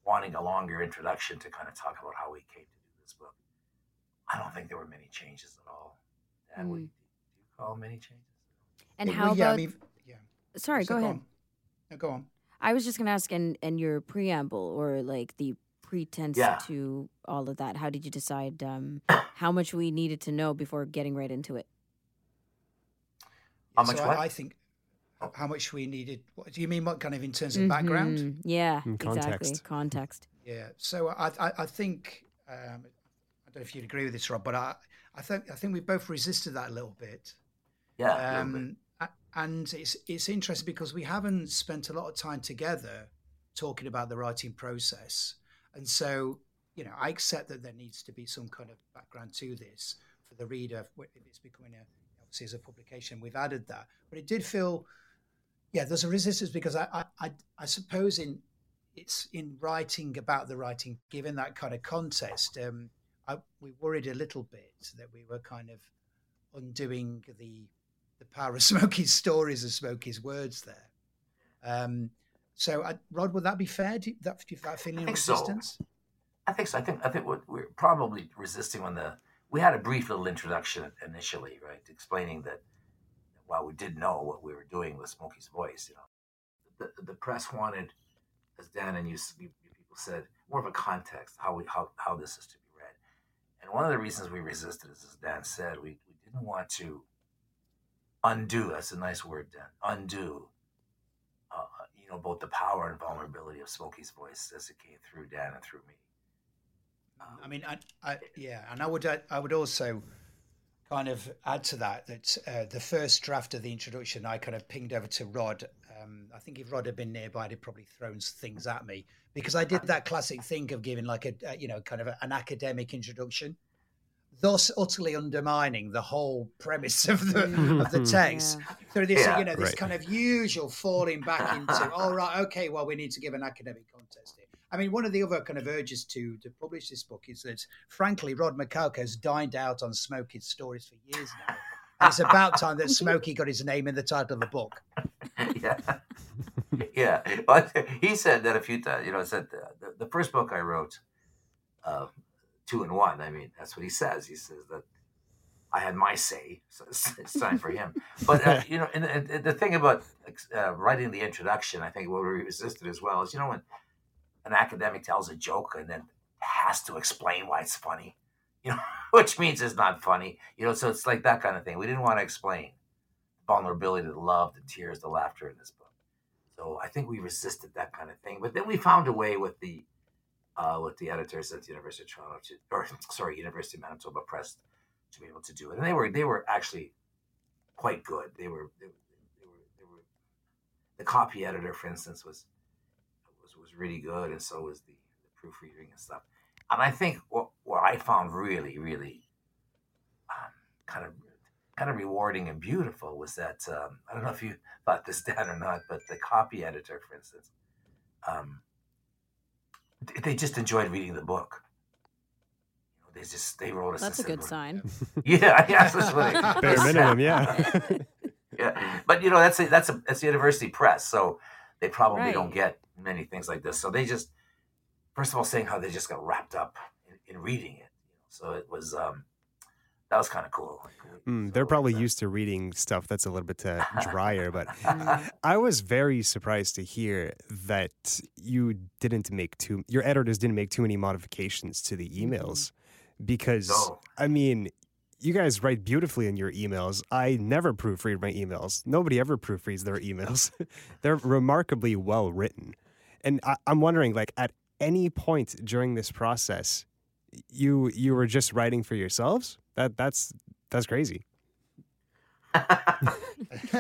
wanting a longer introduction to kind of talk about how we came to do this book, I don't think there were many changes at all. And mm. we, do you call many changes? And how well, yeah, about? I mean, yeah. Sorry, so go, go ahead. On. No, go on. I was just going to ask, and and your preamble or like the pretense yeah. to all of that? How did you decide um, how much we needed to know before getting right into it? How much? So I, I, think how much we needed. What do you mean? What kind of in terms of mm-hmm. background? Yeah, exactly. Context. Yeah. So I, I, I think um, I don't know if you'd agree with this, Rob, but I, I think I think we both resisted that a little bit. Yeah. Um, and it's it's interesting because we haven't spent a lot of time together talking about the writing process. And so, you know, I accept that there needs to be some kind of background to this for the reader if it's becoming a obviously as a publication. We've added that, but it did feel, yeah, there's a resistance because I I, I suppose in it's in writing about the writing, given that kind of context, um, I, we worried a little bit that we were kind of undoing the the power of Smokie's stories and Smokie's words there. Um, so, uh, Rod, would that be fair? Do you, that, do you that feeling of resistance? So. I think so. I think I think we're, we're, probably resisting when the we had a brief little introduction initially, right, explaining that while we did know what we were doing with Smokie's voice, you know, the, the press wanted, as Dan and you, you, people said, more of a context how we how how this is to be read. And one of the reasons we resisted is, as Dan said, we, we didn't want to undo. That's a nice word, Dan. Undo you know, both the power and vulnerability of Smokie's voice as it came through Dan and through me. Um, I mean, I, I, yeah, and I would, I would also kind of add to that that uh, the first draft of the introduction, I kind of pinged over to Rod. Um, I think if Rod had been nearby, he'd probably thrown things at me because I did that classic thing of giving like a, a you know, kind of a, an academic introduction thus utterly undermining the whole premise of the of the text. Yeah. So this, yeah, you know, this right. kind of usual falling back into, all oh, right, okay, well, we need to give an academic contest here. I mean, one of the other kind of urges to to publish this book is that, frankly, Rod Michalko has dined out on Smokie's stories for years now. And it's about time that Smokie got his name in the title of the book. yeah, yeah. But he said that a few times. You know, said the, the, the first book I wrote. Uh, two and one. I mean, that's what he says. He says that I had my say, so it's, time for him. But uh, you know, and, and, the thing about uh, writing the introduction, I think what we resisted as well is you know when an academic tells a joke and then has to explain why it's funny, you know, which means it's not funny, you know. So it's like that kind of thing. We didn't want to explain vulnerability, the love, the tears, the laughter in this book. So I think we resisted that kind of thing. But then we found a way with the uh, with the editors at the University of Toronto, to, or sorry, University of Manitoba Press, to be able to do it. And they were they were actually quite good. They were they, they were they were the copy editor, for instance, was really good, and so was the, the proofreading and stuff. And I think what what I found really really um, kind of kind of rewarding and beautiful was that um, I don't know if you thought this down or not, but the copy editor, for instance, um, they just enjoyed reading the book. They just they wrote us. That's a, good sign. Yeah, yeah, that's what bare minimum. Yeah, yeah. But you know that's a, that's a that's the university press, so they probably right. don't get many things like this. So they just first of all saying how they just got wrapped up in, in reading it. So it was um, that was kind of cool. Mm, they're probably used to reading stuff that's a little bit uh, drier, but I was very surprised to hear that you didn't make too. Your editors didn't make too many modifications to the mm-hmm. emails, because no. I mean, you guys write beautifully in your emails. I never proofread my emails. Nobody ever proofreads their emails. they're remarkably well written, and I, I'm wondering, like, at any point during this process, you you were just writing for yourselves that that's that's crazy.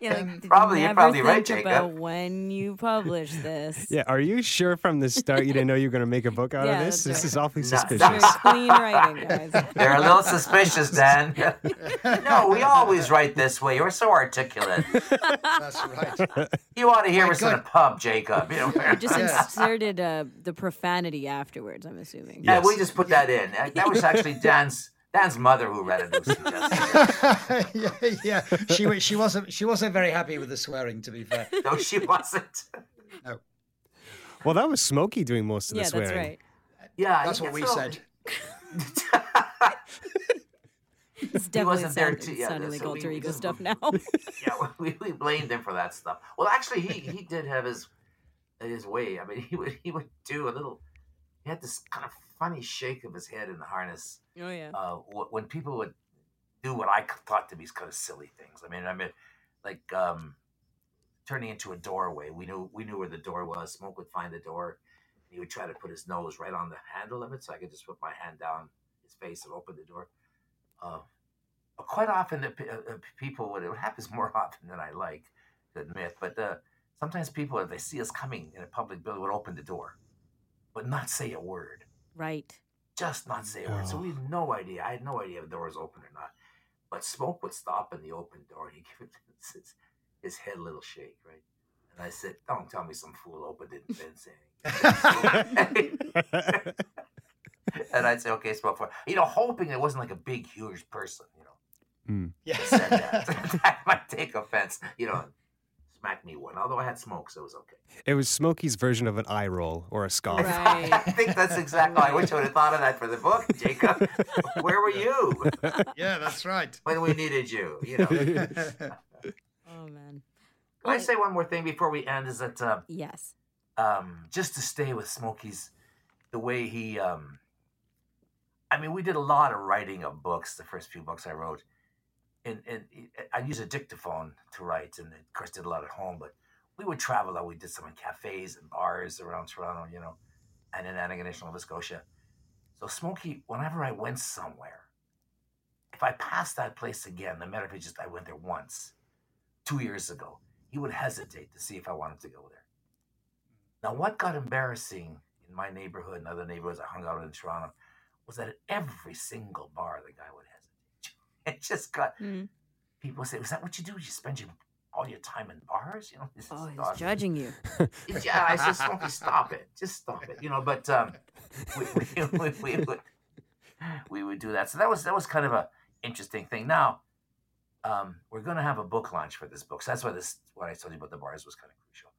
yeah, like, probably you are probably right, Jacob. About when you publish this. Yeah, are you sure from the start you didn't know you were going to make a book out yeah, of this? This right. is awfully suspicious. clean writing, guys. They're a little suspicious, Dan. no, we always write this way. You're so articulate. That's right. You ought to hear My us God. in a pub, Jacob. You, know, you just yeah. inserted uh, the profanity afterwards. I'm assuming. Yeah, yes. we just put that in. That was actually Dan's Dan's mother who read it yeah, yeah. She she wasn't she wasn't very happy with the swearing. To be fair, no, she wasn't. No. Well, that was Smokie doing most of the yeah, swearing. That's right. Yeah, that's what we so. said. it's definitely sound, to, yeah, sounding like alter ego stuff now. yeah, we, we blamed him for that stuff. Well, actually, he he did have his his way. I mean, he would he would do a little. He had this kind of funny shake of his head in the harness. Oh yeah. Uh, when people would do what I thought to be kind of silly things. I mean, I mean, like um, turning into a doorway. We knew we knew where the door was. Smoke would find the door. He would try to put his nose right on the handle of it, so I could just put my hand down his face and open the door. Uh, quite often, the, uh, people would. It happens more often than I like to admit, but uh, sometimes people, if they see us coming in a public building, would open the door, but not say a word. Right. Just not say a word. So we had no idea. I had no idea if the door was open or not. But smoke would stop in the open door and he'd give it his, his head a little shake, right? And I said, Don't tell me some fool opened it and didn't say anything. and I'd say, Okay, smoke for you know, hoping it wasn't like a big, huge person, you know. Mm. Yeah. Said that. that might take offense, you know smack me one. Although I had smoke, so it was okay. It was Smokie's version of an eye roll or a scoff. Right. I think that's exactly. I wish I would have thought of that for the book, Jacob. Where were you? Yeah, that's right. When we needed you, you know. oh man. Can I say one more thing before we end? Is that uh, yes? Um, just to stay with Smokie's, the way he. Um, I mean, we did a lot of writing of books. The first few books I wrote, and, and I use a dictaphone to write, and of course did a lot at home. But we would travel out. We did some in cafes and bars around Toronto, you know, and in Antigonish, Nova Scotia. So Smokie, whenever I went somewhere, if I passed that place again, no matter if just I went there once, two years ago, he would hesitate to see if I wanted to go there. Now, what got embarrassing in my neighborhood and other neighborhoods I hung out in Toronto was that at every single bar, the guy would hesitate. it just got mm. People say, "Is that what you do? You spend your all your time in bars?" You know, this oh, he's judging you. yeah, I said, "Smokie, stop it, just stop it." You know, but um, we, we, we, we, would we would do that. So that was that was kind of a interesting thing. Now, um, we're going to have a book launch for this book. So that's why this what I told you about the bars was kind of crucial.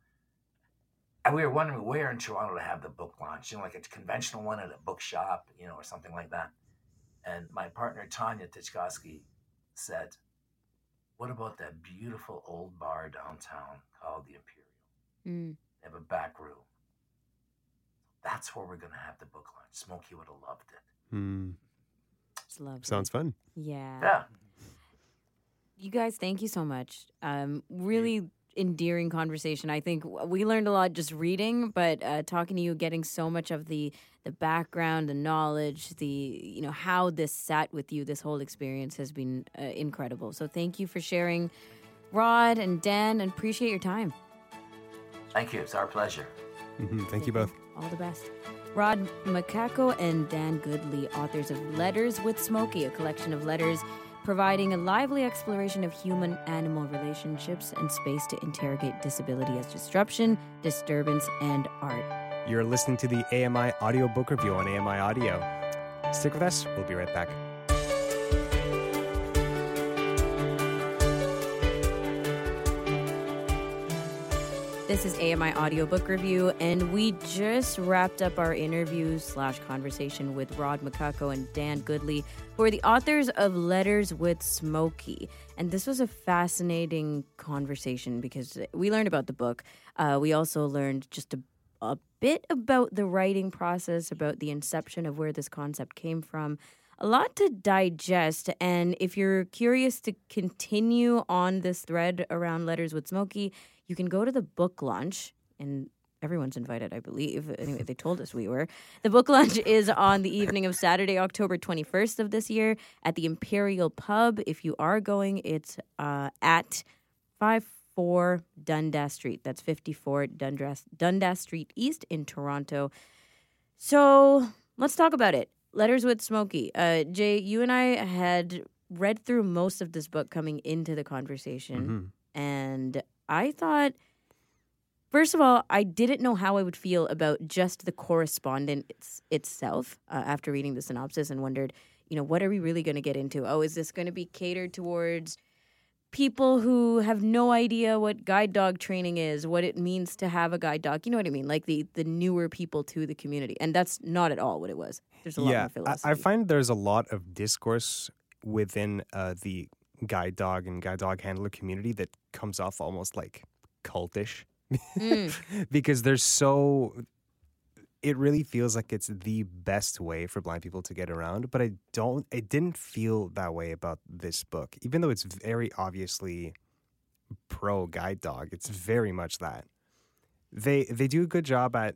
and we were wondering where in Toronto to have the book launch, you know, like a conventional one at a bookshop, you know, or something like that. And my partner Tanya Titchkosky said, "What about that beautiful old bar downtown called the Imperial? Mm. They have a back room. That's where we're going to have the book launch. Smokie would have loved it. Mm. Lovely. Sounds fun. Yeah. Yeah. You guys, thank you so much. Um, really endearing conversation. I think we learned a lot just reading, but uh, talking to you, getting so much of the the background, the knowledge, the you know how this sat with you, this whole experience has been uh, incredible. So thank you for sharing, Rod and Dan, and appreciate your time. Thank you. It's our pleasure. Mm-hmm. Thank you both. All the best. Rod Michalko and Dan Goodley, authors of Letters with Smokie, a collection of letters providing a lively exploration of human animal relationships and space to interrogate disability as disruption, disturbance, and art. You're listening to the AMI Audio Book Review on AMI Audio. Stick with us, we'll be right back. This is AMI Audiobook Review, and we just wrapped up our interview slash conversation with Rod Michalko and Dan Goodley, who are the authors of Letters with Smokie. And this was a fascinating conversation because we learned about the book. Uh, we also learned just a, a bit about the writing process, about the inception of where this concept came from a lot to digest. And if you're curious to continue on this thread around Letters with Smokie, you can go to the book launch and everyone's invited, I believe. Anyway, they told us we were. The book launch is on the evening of Saturday, October 21st of this year at the Imperial Pub. If you are going, it's uh, at 54 Dundas Street. That's 54 Dundas, Dundas Street East in Toronto. So let's talk about it. Letters with Smokie. Uh, Jay, you and I had read through most of this book coming into the conversation. Mm-hmm. And I thought, first of all, I didn't know how I would feel about just the correspondence itself uh, after reading the synopsis and wondered, you know, what are we really going to get into? Oh, is this going to be catered towards people who have no idea what guide dog training is, what it means to have a guide dog? You know what I mean? Like the the newer people to the community, and that's not at all what it was. There's a lot yeah, more philosophy. I find there's a lot of discourse within uh, the guide dog and guide dog handler community that comes off almost like cultish mm. because there's so it really feels like it's the best way for blind people to get around but i don't it didn't feel that way about this book even though it's very obviously pro guide dog it's very much that they they do a good job at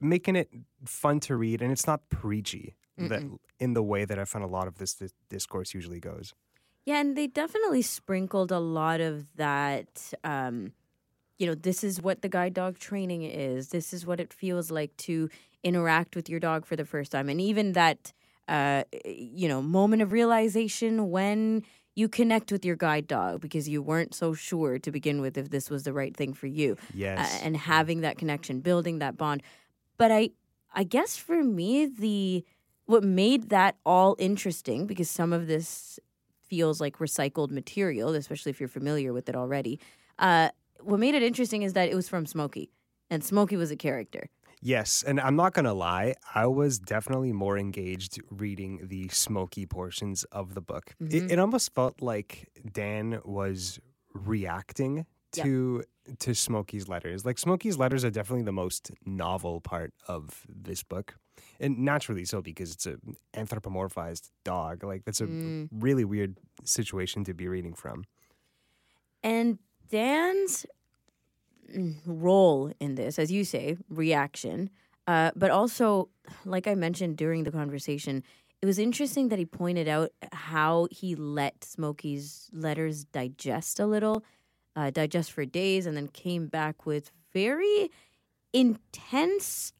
making it fun to read and it's not preachy that in the way that i find a lot of this, this discourse usually goes yeah, and they definitely sprinkled a lot of that. Um, you know, this is what the guide dog training is. This is what it feels like to interact with your dog for the first time, and even that, uh, you know, moment of realization when you connect with your guide dog because you weren't so sure to begin with if this was the right thing for you. Yes, uh, and having that connection, building that bond. But I, I guess for me, the what made that all interesting because some of this feels like recycled material, especially if you're familiar with it already. Uh, what made it interesting is that it was from Smokie, and Smokie was a character. Yes, and I'm not gonna lie, I was definitely more engaged reading the Smokie portions of the book. Mm-hmm. It, it, almost felt like Dan was reacting to yep. to Smokie's letters. Like Smokie's letters are definitely the most novel part of this book and naturally so because it's an anthropomorphized dog. Like that's a mm. really weird situation to be reading from. And Dan's role in this, as you say, reaction, uh, but also, like I mentioned during the conversation, it was interesting that he pointed out how he let Smokie's letters digest a little, uh, digest for days, and then came back with very intense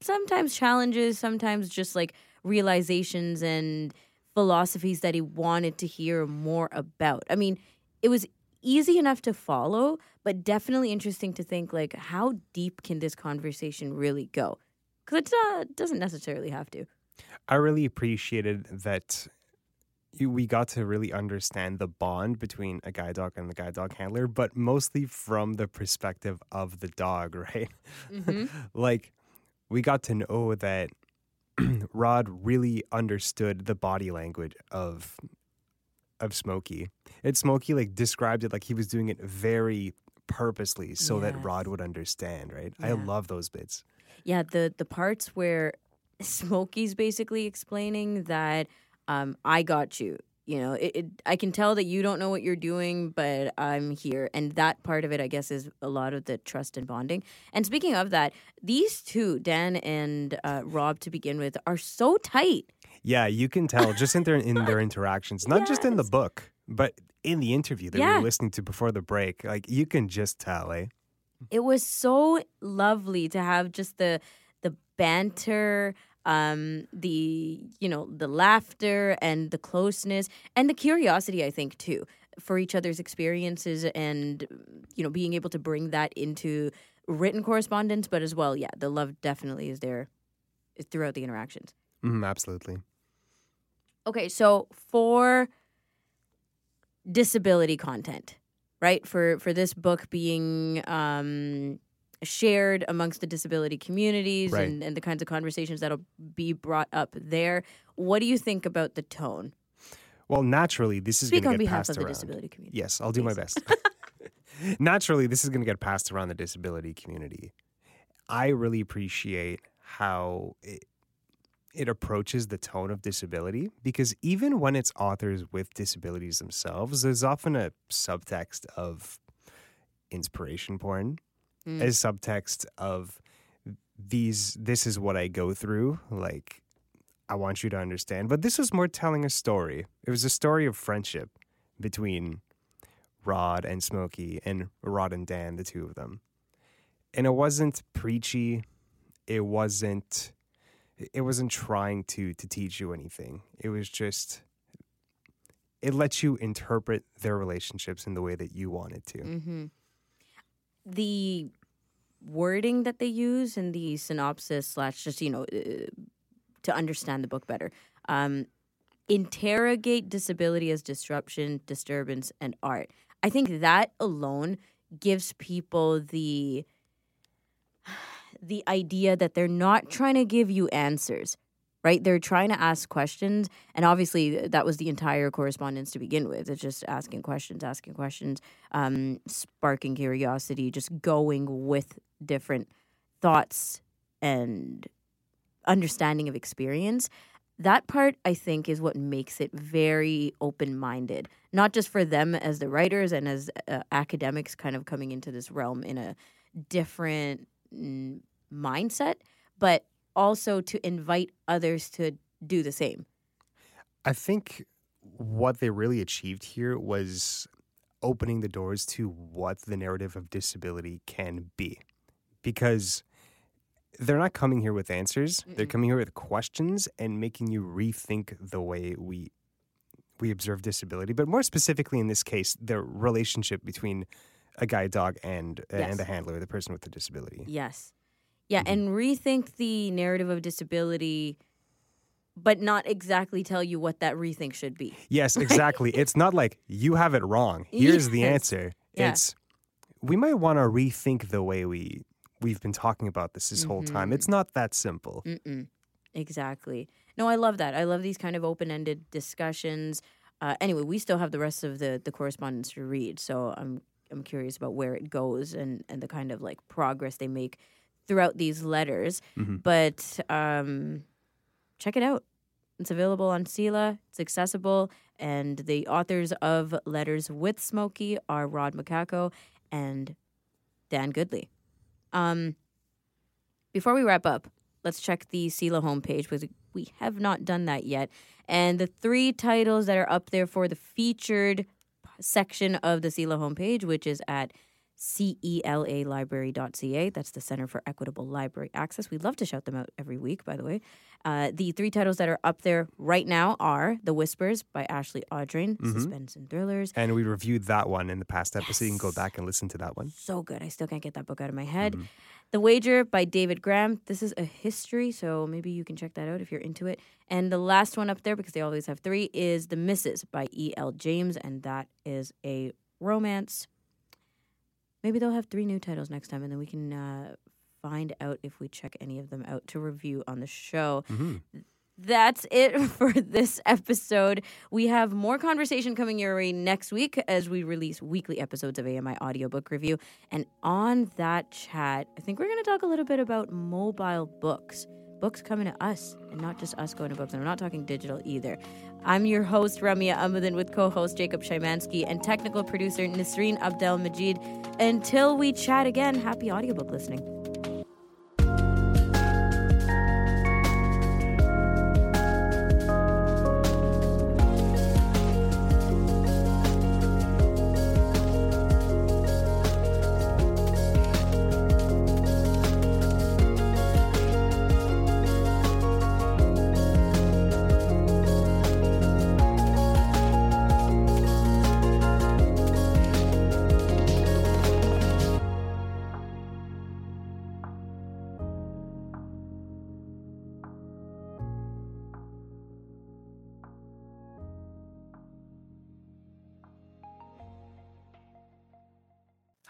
sometimes challenges, sometimes just like realizations and philosophies that he wanted to hear more about. I mean, it was easy enough to follow, but definitely interesting to think like how deep can this conversation really go? Because it uh, doesn't necessarily have to. I really appreciated that we got to really understand the bond between a guide dog and the guide dog handler, but mostly from the perspective of the dog, right? Mm-hmm. like we got to know that Rod really understood the body language of of Smokie. And Smokie like described it like he was doing it very purposely so yes. that Rod would understand, right? Yeah. I love those bits. Yeah, the the parts where Smokie's basically explaining that um, I got you. You know, it, it, I can tell that you don't know what you're doing, but I'm here. And that part of it, I guess, is a lot of the trust and bonding. And speaking of that, these two, Dan and uh, Rob, to begin with, are so tight. Yeah, you can tell just in their in their interactions, not yes. just in the book, but in the interview that yeah. we were listening to before the break. Like you can just tell, eh? It was so lovely to have just the the banter um, the you know the laughter and the closeness and the curiosity i think too for each other's experiences and you know being able to bring that into written correspondence but as well yeah the love definitely is there throughout the interactions mm, absolutely okay so for disability content right for for this book being um shared amongst the disability communities right. and, and the kinds of conversations that'll be brought up there. What do you think about the tone? Well, naturally, this is going to get behalf passed of around. the disability community. Yes, I'll do Please. my best. naturally, this is going to get passed around the disability community. I really appreciate how it, it approaches the tone of disability because even when it's authors with disabilities themselves, there's often a subtext of inspiration porn mm. as subtext of these this is what I go through like I want you to understand. But this was more telling a story. It was a story of friendship between Rod and Smokie and Rod and Dan the two of them. And it wasn't preachy. It wasn't it wasn't trying to to teach you anything. It was just it lets you interpret their relationships in the way that you wanted to. Mm-hmm. The wording that they use in the synopsis slash just you know uh, to understand the book better um, interrogate disability as disruption disturbance and art. I think that alone gives people the the idea that they're not trying to give you answers right? They're trying to ask questions. And obviously, that was the entire correspondence to begin with. It's just asking questions, asking questions, um, sparking curiosity, just going with different thoughts and understanding of experience. That part, I think, is what makes it very open minded, not just for them as the writers and as uh, academics kind of coming into this realm in a different mm, mindset, but also to invite others to do the same. I think what they really achieved here was opening the doors to what the narrative of disability can be. Because they're not coming here with answers. Mm-mm. They're coming here with questions and making you rethink the way we we observe disability, but more specifically in this case, the relationship between a guide dog and yes. and the handler, the person with the disability. Yes. Yeah, mm-hmm. and rethink the narrative of disability but not exactly tell you what that rethink should be. Yes, exactly. it's not like you have it wrong. Here's yes. the answer. Yeah. It's we might want to rethink the way we we've been talking about this this mm-hmm. whole time. It's mm-hmm. not that simple. Mm-mm. Exactly. No, I love that. I love these kind of open-ended discussions. Uh, anyway, we still have the rest of the the correspondence to read, so I'm I'm curious about where it goes and and the kind of like progress they make throughout these letters. Mm-hmm. But um, check it out. It's available on CELA. It's accessible. And the authors of Letters with Smokie are Rod Michalko and Dan Goodley. Um, before we wrap up, let's check the CELA homepage because we have not done that yet. And the three titles that are up there for the featured section of the CELA homepage, which is at celalibrary.ca. That's the Center for Equitable Library Access. We love to shout them out every week, by the way. Uh, the three titles that are up there right now are The Whispers by Ashley Audrain, mm-hmm. Suspense and Thrillers. And we reviewed that one in the past episode. Yes. You can go back and listen to that one. So good. I still can't get that book out of my head. Mm-hmm. The Wager by David Grann. This is a history, so maybe you can check that out if you're into it. And the last one up there, because they always have three, is The Missus by E.L. James, and that is a romance. Maybe they'll have three new titles next time, and then we can uh, find out if we check any of them out to review on the show. Mm-hmm that's it for this episode. We have more conversation coming your way next week as we release weekly episodes of AMI Audiobook Review. And on that chat, I think we're going to talk a little bit about mobile books. Books coming to us and not just us going to books. And I'm not talking digital either. I'm your host, Ramya Amuddin, with co host Jacob Shymansky and technical producer Nasreen Abdel Majid. Until we chat again, happy audiobook listening.